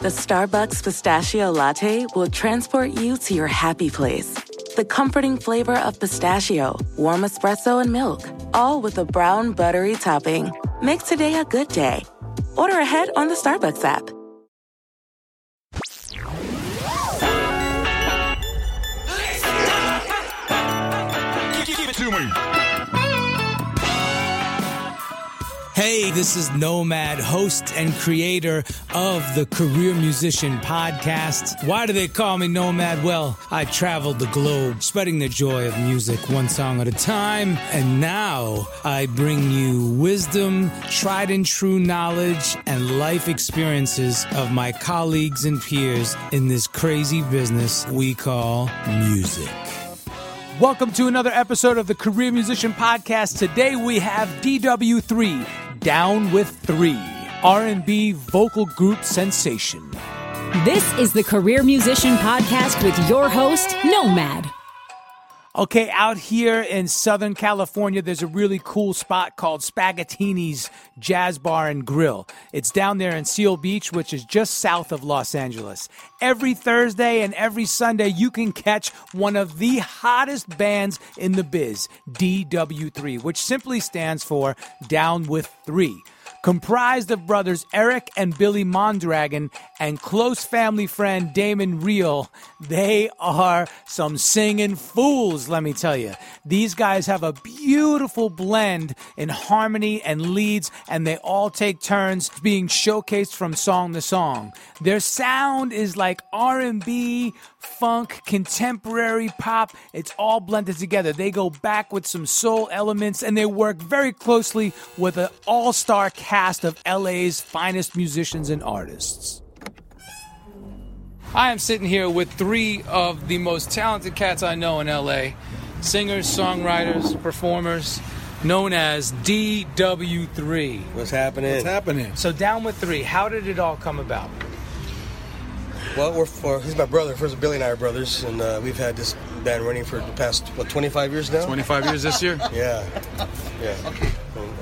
The Starbucks pistachio latte will transport you to your happy place. The comforting flavor of pistachio, warm espresso, and milk, all with a brown buttery topping. Make today a good day. Order ahead on the Starbucks app. Give it to me. Hey, this is Nomad, host and creator of the Career Musician Podcast. Why do they call me Nomad? Well, I traveled the globe spreading the joy of music one song at a time. And now I bring you wisdom, tried and true knowledge, and life experiences of my colleagues and peers in this crazy business we call music. Welcome to another episode of the Career Musician Podcast. Today we have DW3, Down with 3, R&B vocal group sensation. This is the Career Musician Podcast with your host, Nomad. Okay, out here in Southern California, there's a really cool spot called Spaghettini's Jazz Bar and Grill. It's down there in Seal Beach, which is just south of Los Angeles. Every Thursday and every Sunday, you can catch one of the hottest bands in the biz, DW3, which simply stands for Down with Three comprised of brothers Eric and Billy Mondragon and close family friend Damon Reel. They are some singing fools, let me tell you. These guys have a beautiful blend in harmony and leads, and they all take turns being showcased from song to song. Their sound is like R&B, funk, contemporary pop. It's all blended together. They go back with some soul elements, and they work very closely with an all-star cast of LA's finest musicians and artists. I am sitting here with three of the most talented cats I know in LA singers, songwriters, performers, known as DW3. What's happening? What's happening? So, Down with Three, how did it all come about? Well, we're for, he's my brother. First, Billy and I are brothers, and uh, we've had this band running for the past what 25 years now. 25 years this year? Yeah, yeah. And,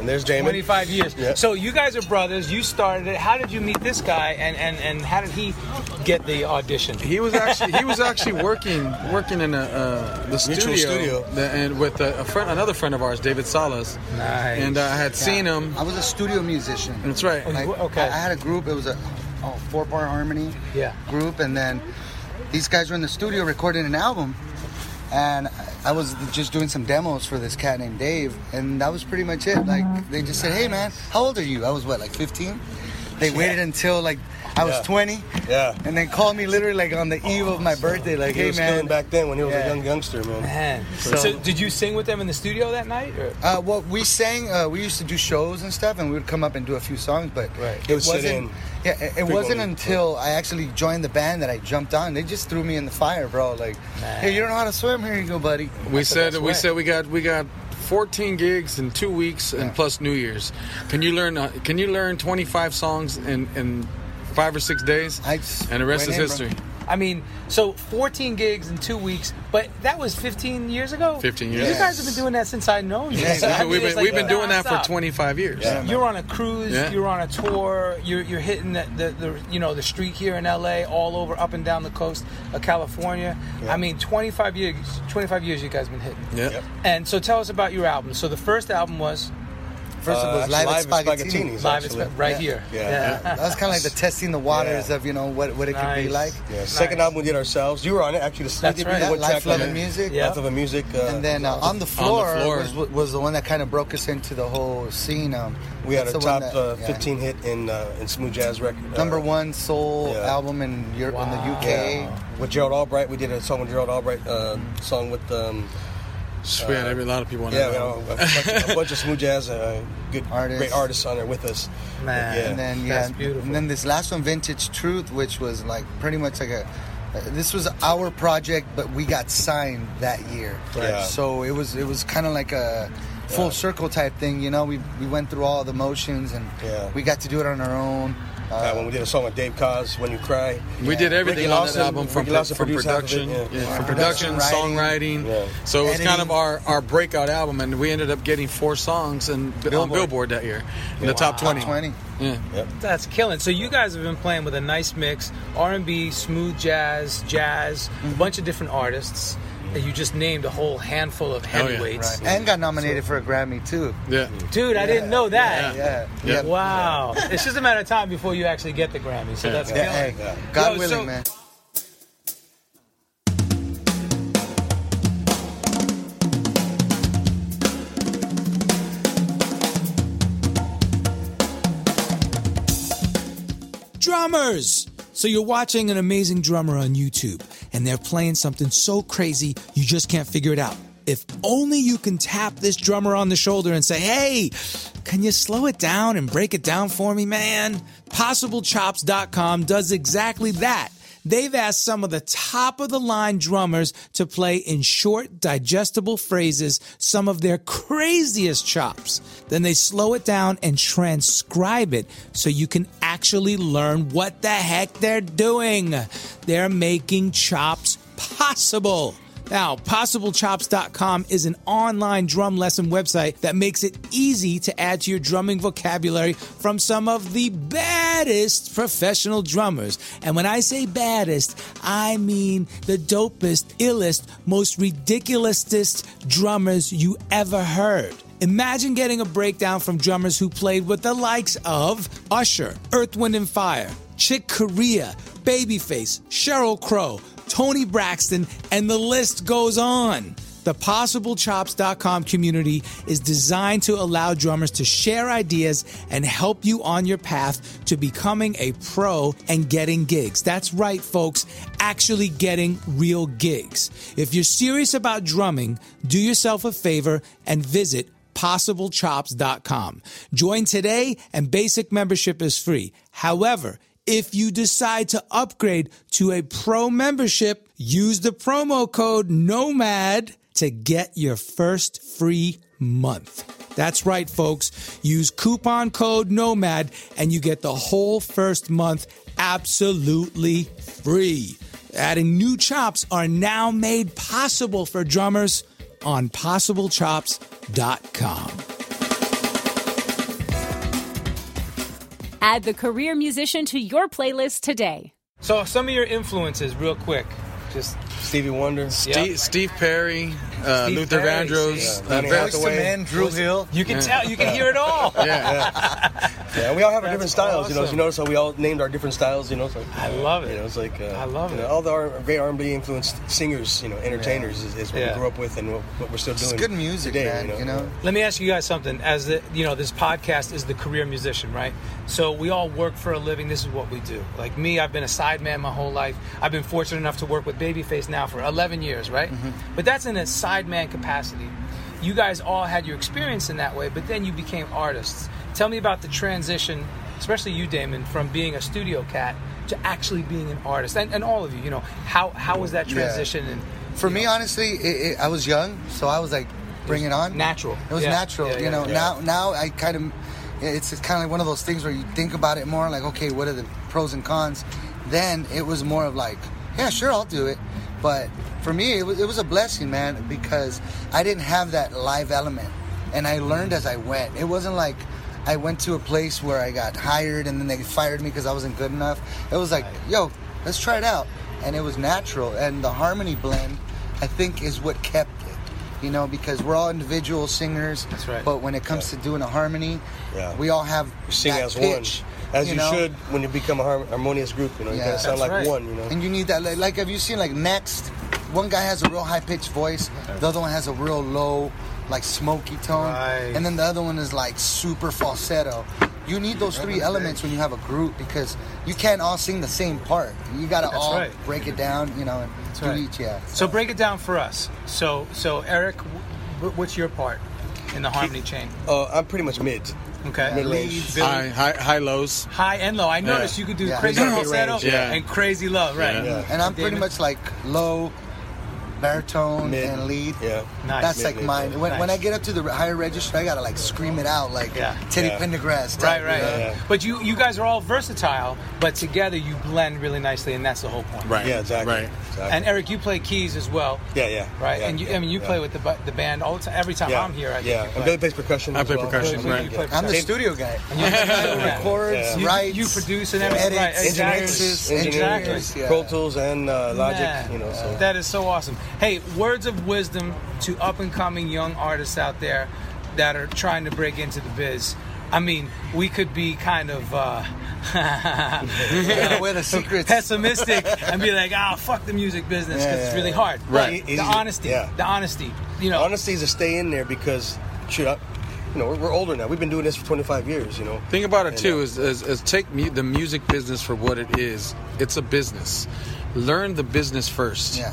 and there's Damon. 25 years. Yeah. So, you guys are brothers. You started it. How did you meet this guy, and, and, and how did he get the audition? He was actually he was actually working working in a, uh, the studio, studio. the- and with a, a friend, another friend of ours, David Salas. Nice. And uh, I had seen him. I was a studio musician. That's right. Oh, you- Like, okay. I, I had a group. It was a oh, four part harmony Yeah. group, and then these guys were in the studio recording an album, and I was just doing some demos for this cat named Dave, and that was pretty much it. Like they just said, "Hey man, how old are you?" I was what, like 15. They waited until like I was Yeah. 20, Yeah. and then called me literally like on the eve of my birthday, like, He "Hey was man." killing back then when he was Yeah. a young youngster, man. Man. So- So, did you sing with them in the studio that night? Or? Uh, well, we sang. Uh, we used to do shows and stuff, and we would come up and do a few songs. But Right. it They would sit wasn't. Yeah, it, it wasn't until I actually joined the band that I jumped on. They just threw me in the fire, bro. Like, hey, you don't know how to swim? Here you go, buddy. We That's said we said we got we got 14 gigs in two weeks and Yeah. plus New Year's. Can you learn? Uh, can you learn 25 songs in in five or six days? I and the rest is in, bro. History. I mean, so 14 gigs in two weeks, but that was 15 years ago. 15 years. You guys have been doing that since I know you. Yeah, So, I mean, we've it's been, like we've been doing that for 25 years. Yeah. You're on a cruise. Yeah. You're on a tour. You're, you're hitting the, the, the you know the street here in LA, all over, up and down the coast of California. I mean, 25 years. 25 years you guys been hitting. Yeah. Yep. And so tell us about your album. So the first album was First it Uh, was live, live at at Spaghettini's. Live, it's actually. right Yeah. here. Yeah. That was kind of like the testing the waters Yeah. of you know what what it could be like. Yeah, second album we did ourselves. You were on it actually. The That's did right. the one Life, Love, and. Music. Yeah. Life of a Music. Uh, And then uh, on the floor, floor. Was, was the one that kind of broke us into the whole scene. Um, we had a top that- uh, yeah. 15 hit in uh, in smooth jazz record. uh, number one soul yeah. album in Europe in the UK. Yeah. With Gerald Albright, we did a song with Gerald Albright. Uh, song with um, we had every, a lot of people on yeah, that. we a, bunch, a bunch of smooth jazz, uh, good Artists. great artists on there with us. Man. Yeah. And then That's yeah, beautiful. and then this last one, Vintage Truth, which was like pretty much like a. uh, This was our project, but we got signed that year. Right. Yeah. So it was it was kind of like a full Yeah. circle type thing. You know, we we went through all the motions and Yeah. we got to do it on our own. Uh, when we did a song with Dave Koz, "When You Cry," We did everything Ricky on Lawson- that album from, Ricky from produced half of it, production, yeah. yeah, Yeah. from production, Production, songwriting. Yeah. So it was kind of our, our breakout album, and we ended up getting four songs and on Billboard. Billboard that year in the top Wow. twenty. Top twenty. Yeah. Yep. That's killing. So you guys have been playing with a nice mix: R&B, smooth jazz, jazz, Mm-hmm. a bunch of different artists. And you just named a whole handful of Oh, yeah. heavyweights. Right. And got nominated for a Grammy too. Yeah. Dude, I didn't know that. Yeah. Yeah. Wow. It's just a matter of time before you actually get the Grammy. So Yeah. that's Yeah, killing. hey, God Yo, willing, so- man. drummers. So you're watching an amazing drummer on YouTube, and they're playing something so crazy you just can't figure it out. If only you can tap this drummer on the shoulder and say, Hey, can you slow it down and break it down for me, man? PossibleChops.com does exactly that. They've asked some of the top of the line drummers to play in short, digestible phrases some of their craziest chops. Then they slow it down and transcribe it so you can actually learn what the heck they're doing. They're making chops possible. Now, PossibleChops.com is an online drum lesson website that makes it easy to add to your drumming vocabulary from some of the baddest professional drummers. And when I say baddest, I mean the dopest, illest, most ridiculousest drummers you ever heard. Imagine getting a breakdown from drummers who played with the likes of Usher, Earth, Wind, and Fire, Chick Corea, Babyface, Sheryl Crow, Toni Braxton, and the list goes on. The PossibleChops.com community is designed to allow drummers to share ideas and help you on your path to becoming a pro and getting gigs. That's right, folks, actually getting real gigs. If you're serious about drumming, do yourself a favor and visit PossibleChops.com. Join today, and basic membership is free. However, if you decide to upgrade to a pro membership, use the promo code NOMAD to get your first free month. That's right, folks. Use coupon code NOMAD and you get the whole first month absolutely free. Adding new chops are now made possible for drummers on possiblechops.com. Add the career musician to your playlist today. So, some of your influences, real quick. Just Stevie Wonder. Steve, Steve Perry, uh, Steve Luther Perry, Vandross, yeah. uh, Donny very- Man, Dru Hill. you can tell, you can hear it all. yeah. Yeah, we all have our different styles, you know. awesome. You notice how we all named our different styles, you know. So, I love it. You know, it's like uh, I love it. know, all the R- great R&B influenced singers, you know, entertainers is, is what Yeah. we grew up with and what, what we're still doing. It's good music, today, man. You know. Let me ask you guys something. As the, you know, this podcast is the career musician, right? So we all work for a living. This is what we do. Like me, I've been a sideman my whole life. I've been fortunate enough to work with Babyface now for 11 years, right? But that's in a sideman capacity. You guys all had your experience in that way, but then you became artists. Tell me about the transition, especially you, Damon, from being a studio cat to actually being an artist, and, and all of you. You know, how how was that Yeah. transition? And For me, know, honestly, it, it, I was young, so I was like, bring it on. natural. It was Yeah. natural, Yeah, you know. yeah. Now, now I kind of, it's kind of like one of those things where you think about it more, like, okay, what are the pros and cons? Then it was more of like, yeah, sure, I'll do it. But for me, it was, it was a blessing, man, because I didn't have that live element, and I learned as I went. It wasn't like I went to a place where I got hired and then they fired me because I wasn't good enough. It was like, yo, let's try it out, and it was natural. And the harmony blend, I think, is what kept it. You know, because we're all individual singers. That's right. But when it comes to doing a harmony, Yeah. we all have sing that as pitch, one, as you, know? should when you become a harmonious group. You know, you Yeah. gotta sound like right. one. You know, And you need that. Like, like have you seen like Next? One guy has a real high pitched voice. The other one has a real low, like smoky tone. Right. And then the other one is like super falsetto. You need those three elements when you have a group because you can't all sing the same part. You gotta That's all right. break it down. You know, and do right. each. Yeah. So break it down for us. So so Eric, w- what's your part in the harmony chain? uh, I'm pretty much mid. Okay. Middle Lead, age. High, high, high lows. high and low. I noticed you could do Yeah. crazy Yeah. falsetto yeah. and crazy low, right? Yeah. And I'm pretty much like low, baritone, Mid. and lead. Yeah. Nice. That's Mid, like mid, mine. yeah. When, when I get up to the higher register, I gotta like scream it out like Yeah. Teddy Yeah. Pendergrass. Right, type, right. you know? Yeah. But you you guys are all versatile, but together you blend really nicely, and that's the whole point. Right. Yeah, exactly. Right. Exactly. And Eric, you play keys as well, yeah, yeah. right? yeah, and you, yeah, I mean, you yeah. play with the the band all the time. Every time yeah. I'm here, I think yeah. you And. Billy plays percussion. I as play well. percussion, You- you right. play I'm the studio guy. And you- Yeah. Records, Yeah. You- writes, you produce and everything, edits, right, exactly. engineers, engineers, yeah. Pro Tools, and uh, Logic. Man, You know, so that is so awesome. Hey, words of wisdom to up and coming young artists out there that are trying to break into the biz. I mean, we could be kind of uh, Where the secrets. pessimistic and be like, "Ah, fuck the music business," because Yeah, it's really hard. Right. But The honesty, yeah. the honesty. You know, honesty is to stay in there because, shoot, I, you know, we're, we're older now. We've been doing this for 25 years. You know. Think about it And, too uh, is, is, is take mu- the music business for what it is. It's a business. Learn the business first. Yeah.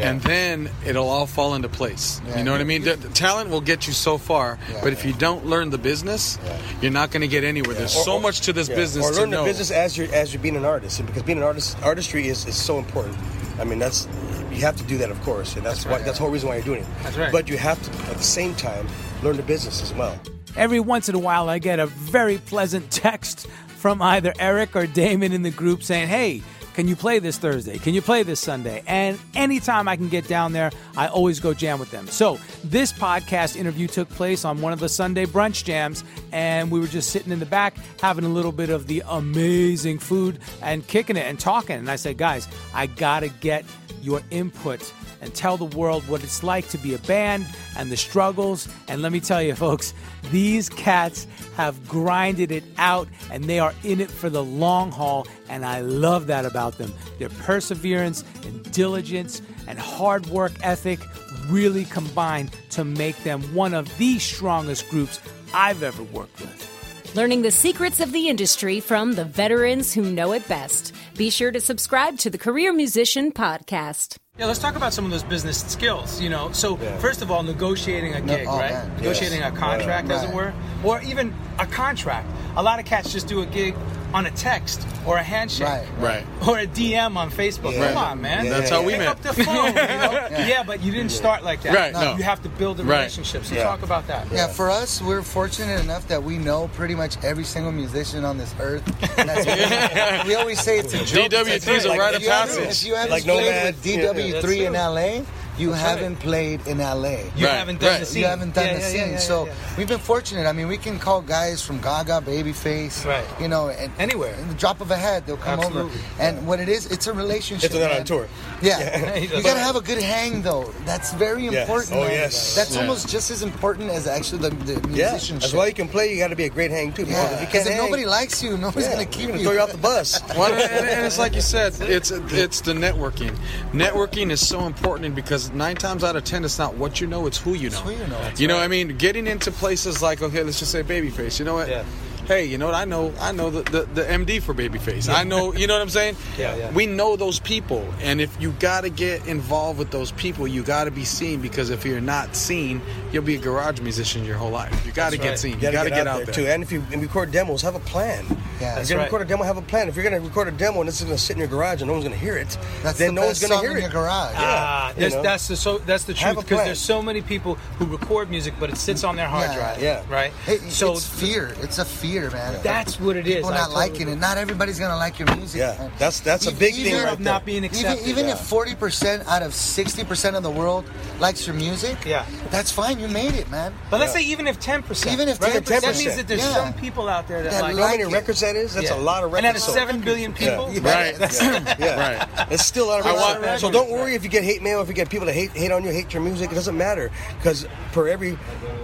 And then it'll all fall into place. Yeah. You know what I mean? The, the talent will get you so far, Yeah. but if you don't learn the business, you're not going to get anywhere. There's Or- so or- much to this yeah. business Or to learn know. the business as you're as you're being an artist, and because being an artist, artistry is, is so important. I mean, that's you have to do that, of course, and that's, why that's the whole reason why you're doing it. That's right. But you have to, at the same time, learn the business as well. Every once in a while, I get a very pleasant text from either Eric or Damon in the group saying, Hey, can you play this Thursday? Can you play this Sunday? And anytime I can get down there, I always go jam with them. So, this podcast interview took place on one of the Sunday brunch jams, and we were just sitting in the back having a little bit of the amazing food and kicking it and talking. And I said, Guys, I gotta get your input and tell the world what it's like to be a band and the struggles. And let me tell you, folks, these cats have grinded it out and they are in it for the long haul. And I love that about them. Their perseverance and diligence and hard work ethic really combine to make them one of the strongest groups I've ever worked with. Learning the secrets of the industry from the veterans who know it best. Be sure to subscribe to the Career Musician Podcast. Yeah, let's talk about some of those business skills. You know, so first of all, negotiating a No- gig, oh, right? man. Negotiating Yes. a contract, Right. as it were, or even a contract. A lot of cats just do a gig on a text or a handshake, Right. Right. Or a DM on Facebook. Yeah. Come on, man. Yeah, That's how we Pick met. up the phone. You know? yeah. but you didn't start like that. Right, no. You have to build a Right. relationship. So Yeah. talk about that. Yeah, for us, we're fortunate enough that we know pretty much every single musician on this earth. And we always say it's a joke. DW3 is a Like, rite of passage. If you haven't Like played Nomad, with DW3 in LA, you haven't played in LA. You Right, haven't done right. the scene. You haven't done Yeah, the yeah, scene, yeah, yeah, so yeah. we've been fortunate. I mean, we can call guys from Gaga, Babyface, Right. You know, and Anywhere. in the drop of a hat, they'll come over. Absolutely. And what it is, it's a relationship. If they're not on tour. Yeah, Yeah. you gotta have a good hang though. That's very Yes. important. Oh, yes. That's Yeah. almost just as important as actually the, the Yeah, musicianship. that's why you can play. You got to be a great hang too. Because Yeah, if you because can't if hang, nobody likes you, nobody's yeah, gonna keep gonna you. throw you off the bus. Well, and, and it's like you said, it's it's the networking. Networking is so important because nine times out of ten, it's not what you know, it's who you know. who you know. You know, what I mean, getting into places like okay, let's just say Babyface. You know what? Yeah. Hey, you know what? I know, I know the, the, the MD for Babyface. I know, you know what I'm saying? Yeah, yeah. We know those people, and if you got to get involved with those people, you got to be seen because if you're not seen, you'll be a garage musician your whole life. You got to get right. seen. You You, gotta got to get, out there. too. And if you and record demos, have a plan. Yeah. if That's you're gonna right. record a demo, have a plan. If you're gonna record a demo and this is gonna sit in your garage and no one's gonna hear it, That's then the no best one's gonna song hear in it. your garage. Ah, you that's, know. that's the so that's the truth because there's so many people who record music, but it sits on their hard Yeah. drive, Yeah. right? Hey, so it's fear. It's a fear. Fear, man. That's what it is. People I not totally liking agree. it. Not everybody's gonna like your music. Yeah, man. that's- that's a big thing even- right of not being Even, accepted. even Yeah. if forty percent out of sixty percent of the world likes your music, Yeah. that's fine. You made it, man. But let's say even if ten percent, Even if right? 10%, that means that there's yeah. some people out there that, That like. You know how like many it. records that is? That's Yeah. a lot of records. And out of sold. seven billion people, Yeah. Right. Yeah. Right. It's still a lot of records. So don't worry if you get hate mail, if you get people that hate hate on you, hate your music. It doesn't matter because per every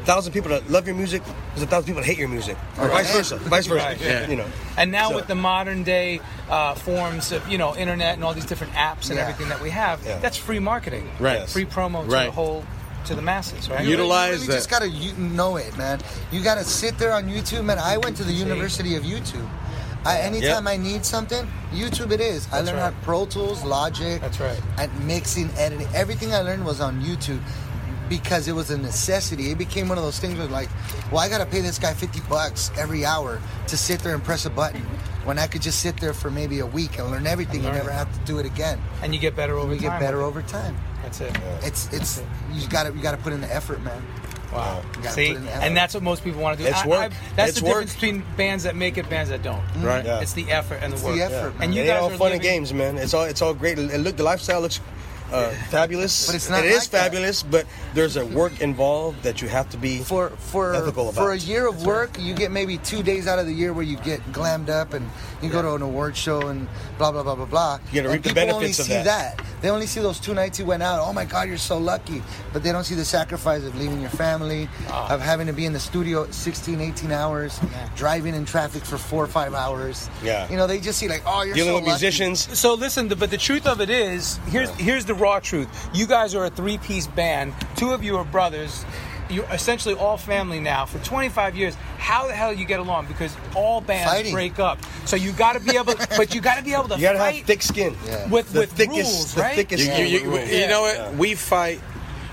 thousand people that love your music, there's a thousand people that hate your music, or vice versa. Vice versa. Right. Yeah. You know. And now So- with the modern day uh, forms of you know internet and all these different apps and Yeah. everything that we have, Yeah. that's free marketing, Right. Free promo to the whole to the masses, right? You- Utilize you really that. just gotta know it, man. You gotta sit there on YouTube, man. I went to the University of YouTube. I, anytime Yeah. I need something, YouTube it is. I learned right. how Pro Tools, Logic, That's right. and mixing, editing. Everything I learned was on YouTube because it was a necessity. It became one of those things where like, well, I gotta pay this guy fifty bucks every hour to sit there and press a button. When I could just sit there for maybe a week and learn everything and Learn never it. have to do it again. and you get better over We time. get better over time. That's it. It's it's you gotta you gotta put in the effort, man. Wow. See, put in the effort. and that's what most people want to do. It's I- work. I- that's It's the work. difference between bands that make it, bands that don't. Mm-hmm. Right. Yeah. It's the effort and the It's work. the effort, And man. you it guys all are fun and games, man. It's all it's all great. It look the lifestyle looks uh, fabulous. But it's not It is like that. fabulous, but there's a work involved that you have to be for for ethical for a year of work, you get maybe two days out of the year where you get glammed up and you go to an award show and blah blah blah blah blah. You gotta reap the people only benefits of see that. They only see those two nights you went out. Oh my God, you're so lucky. But they don't see the sacrifice of leaving your family, Ah. of having to be in the studio 16, 18 hours, driving in traffic for four or five hours. Yeah. You know, they just see like, oh, you're dealing so with lucky. musicians. So listen, but the truth of it is, here's here's the raw truth. You guys are a three-piece band. Two of you are brothers. You're essentially all family now for 25 years. How the hell you get along? Because all bands Fighting. break up. So you got to be able, but you got to be able to You gotta fight have thick skin. Yeah. with The with thickest, rules, the right? thickest You, you, you, you know what? Yeah. We fight.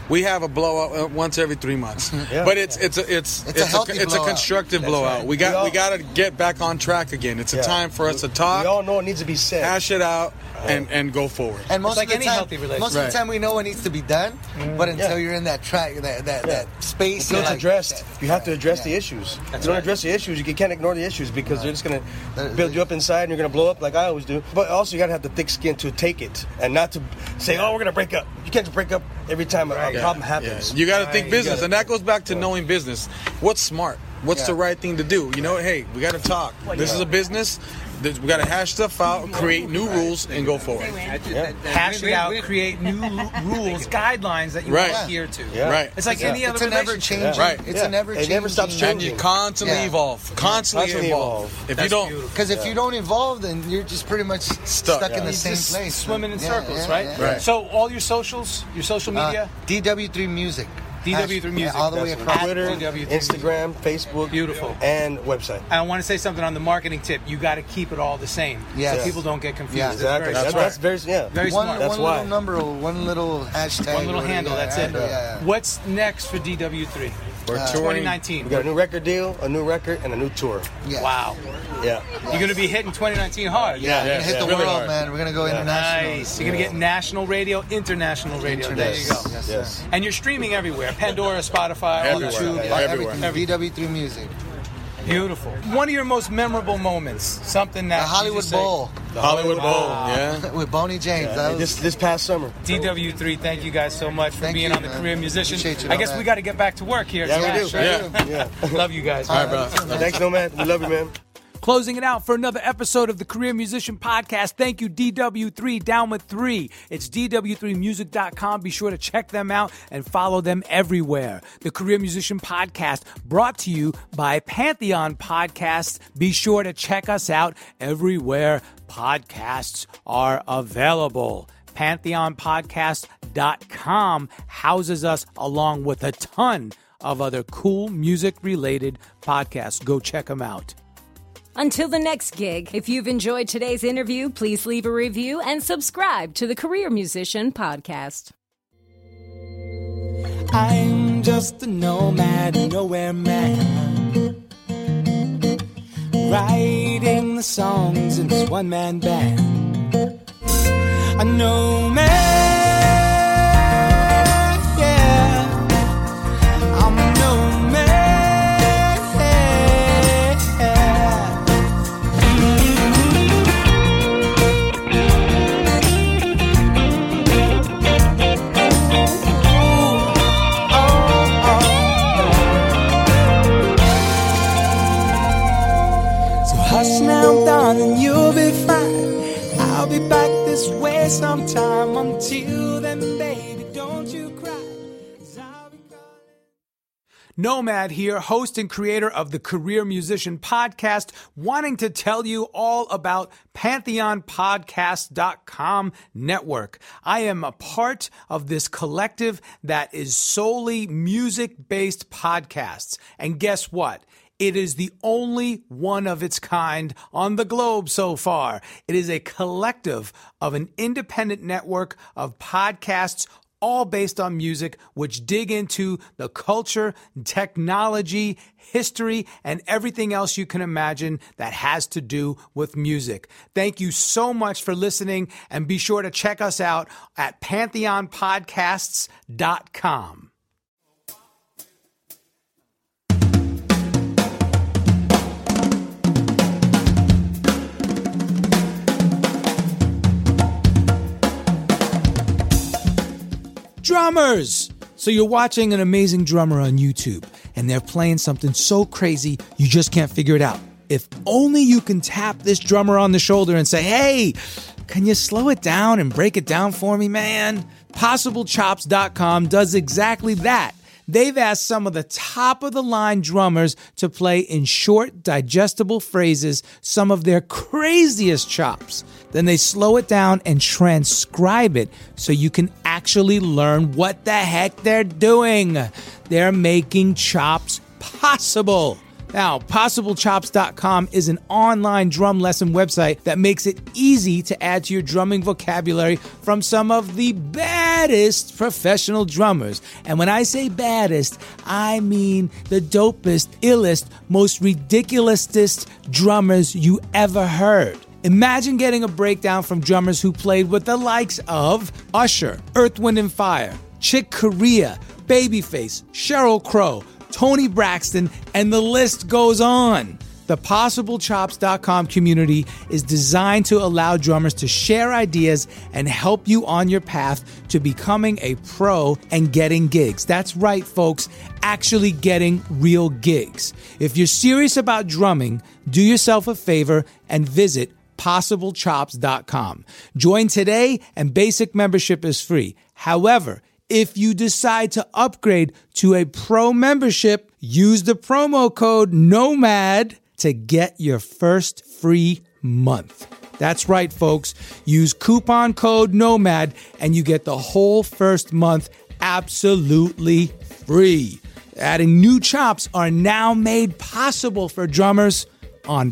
We have a blowout uh, once every three months, Yeah. but it's it's a it's It's a healthy it's a constructive That's blowout. right. We got We all- we got to get back on track again. It's a Yeah. time for us to talk. We all know it needs to be said. hash it out, and and go forward. And most like of the any time, healthy relationship. most of the time we know what needs to be done, but until Yeah. you're in that track, that that, that space, you're it's like, addressed, you have to address Yeah. the issues. That's if you don't right. address the issues, you can't ignore the issues because they're just gonna build you up inside and you're going to blow up like I always do. But also, you got to have the thick skin to take it and not to say, oh, we're going to break up. You can't break up every time a- a, Right. problem Yeah. happens. You got to Right. think business, gotta- and that goes back to knowing business. What's smart? What's Yeah. the right thing to do? You know, hey, we got to talk. This is a business. This- We got to hash stuff out, create new rules, and go forward. Yeah. Hash it out, create new rules, guidelines that you Right. adhere to. Yeah. Right. It's like Yeah. any other it's a never relationship. changing. Right. It's Yeah. a never It changing. never stops And changing. you constantly Yeah. evolve. Constantly, Constantly evolve. evolve. If That's you don't. Because if you don't evolve, then you're just pretty much stuck, in Yeah. the same place. swimming in circles, yeah, right? yeah. Right. So all your socials, your social Uh, media, DW3 Music. DW3 Music. Yeah, all the way across. Twitter, Instagram, Facebook, Beautiful. and website. I want to say something on the marketing tip. You got to keep it all the same, Yeah. so people don't get confused. Yeah. Exactly. very That's, smart. that's very yeah. Very One, smart. That's one why. little number, one little hashtag. One little handle. yeah, That's it. Yeah, yeah. What's next for DW3? We're Uh, touring. 2019. We got a new record deal, a new record, and a new tour. Yeah. Wow. Yeah. You're going to be hitting 2019 hard. Yeah, we're Yeah, gonna hit yeah. the Really world, hard. man. We're gonna go international. Nice. You're going to get national radio, international radio. There you go. Yes, Yes. And you're streaming everywhere. Pandora, Spotify, all the Everywhere. tube. Yeah, Everything. everywhere. DW3 Music. Beautiful. One of your most memorable moments. Something that The Hollywood just say, Bowl The Hollywood Bowl. Ah. Yeah. with Boney James. Yeah, That was, this this past summer. DW3, thank you guys so much for Thank being you, on the man. Career Musician. You, I guess man. we got to get back to work here. Yeah, Smash, we do. right? Yeah. yeah. Love you guys. All right, bro. Thanks, Nomad. We love you, man. Closing it out for another episode of the Career Musician Podcast. Thank you, DW3 Down with 3. It's DW3Music.com. Be sure to check them out and follow them everywhere. The Career Musician Podcast brought to you by Pantheon Podcasts. Be sure to check us out everywhere podcasts are available. PantheonPodcast.com houses us along with a ton of other cool music related podcasts. Go check them out. Until the next gig, if you've enjoyed today's interview, please leave a review and subscribe to the Career Musician Podcast. I'm just a nomad, nowhere man. Writing the songs in this one man band. A nomad, yeah. Hush now, darling, you'll be fine. I'll be back this way sometime. Until then, baby, don't you cry. Nomad here, host and creator of the Career Musician Podcast, wanting to tell you all about pantheonpodcast.com network. I am a part of this collective that is solely music based podcasts. And guess what? It is the only one of its kind on the globe so far. It is a collective of an independent network of podcasts all based on music, which dig into the culture, technology, history, and everything else you can imagine that has to do with music. Thank you so much for listening, and be sure to check us out at pantheonpodcasts.com. Drummers! So you're watching an amazing drummer on YouTube and they're playing something so crazy you just can't figure it out. If only you can tap this drummer on the shoulder and say, hey, can you slow it down and break it down for me, man? PossibleChops.com does exactly that. They've asked some of the top of the line drummers to play in short, digestible phrases some of their craziest chops. Then they slow it down and transcribe it so you can actually learn what the heck they're doing. They're making chops possible. Now, PossibleChops.com is an online drum lesson website that makes it easy to add to your drumming vocabulary from some of the baddest professional drummers. And when I say baddest, I mean the dopest, illest, most ridiculousest drummers you ever heard. Imagine getting a breakdown from drummers who played with the likes of Usher, Earth, Wind, and Fire, Chick Corea, Babyface, Sheryl Crow, Toni Braxton, and the list goes on. The PossibleChops.com community is designed to allow drummers to share ideas and help you on your path to becoming a pro and getting gigs. That's right, folks, actually getting real gigs. If you're serious about drumming, do yourself a favor and visit PossibleChops.com. Join today, and basic membership is free. However, if you decide to upgrade to a pro membership, use the promo code NOMAD to get your first free month. That's right, folks. Use coupon code NOMAD and you get the whole first month absolutely free. Adding new chops are now made possible for drummers on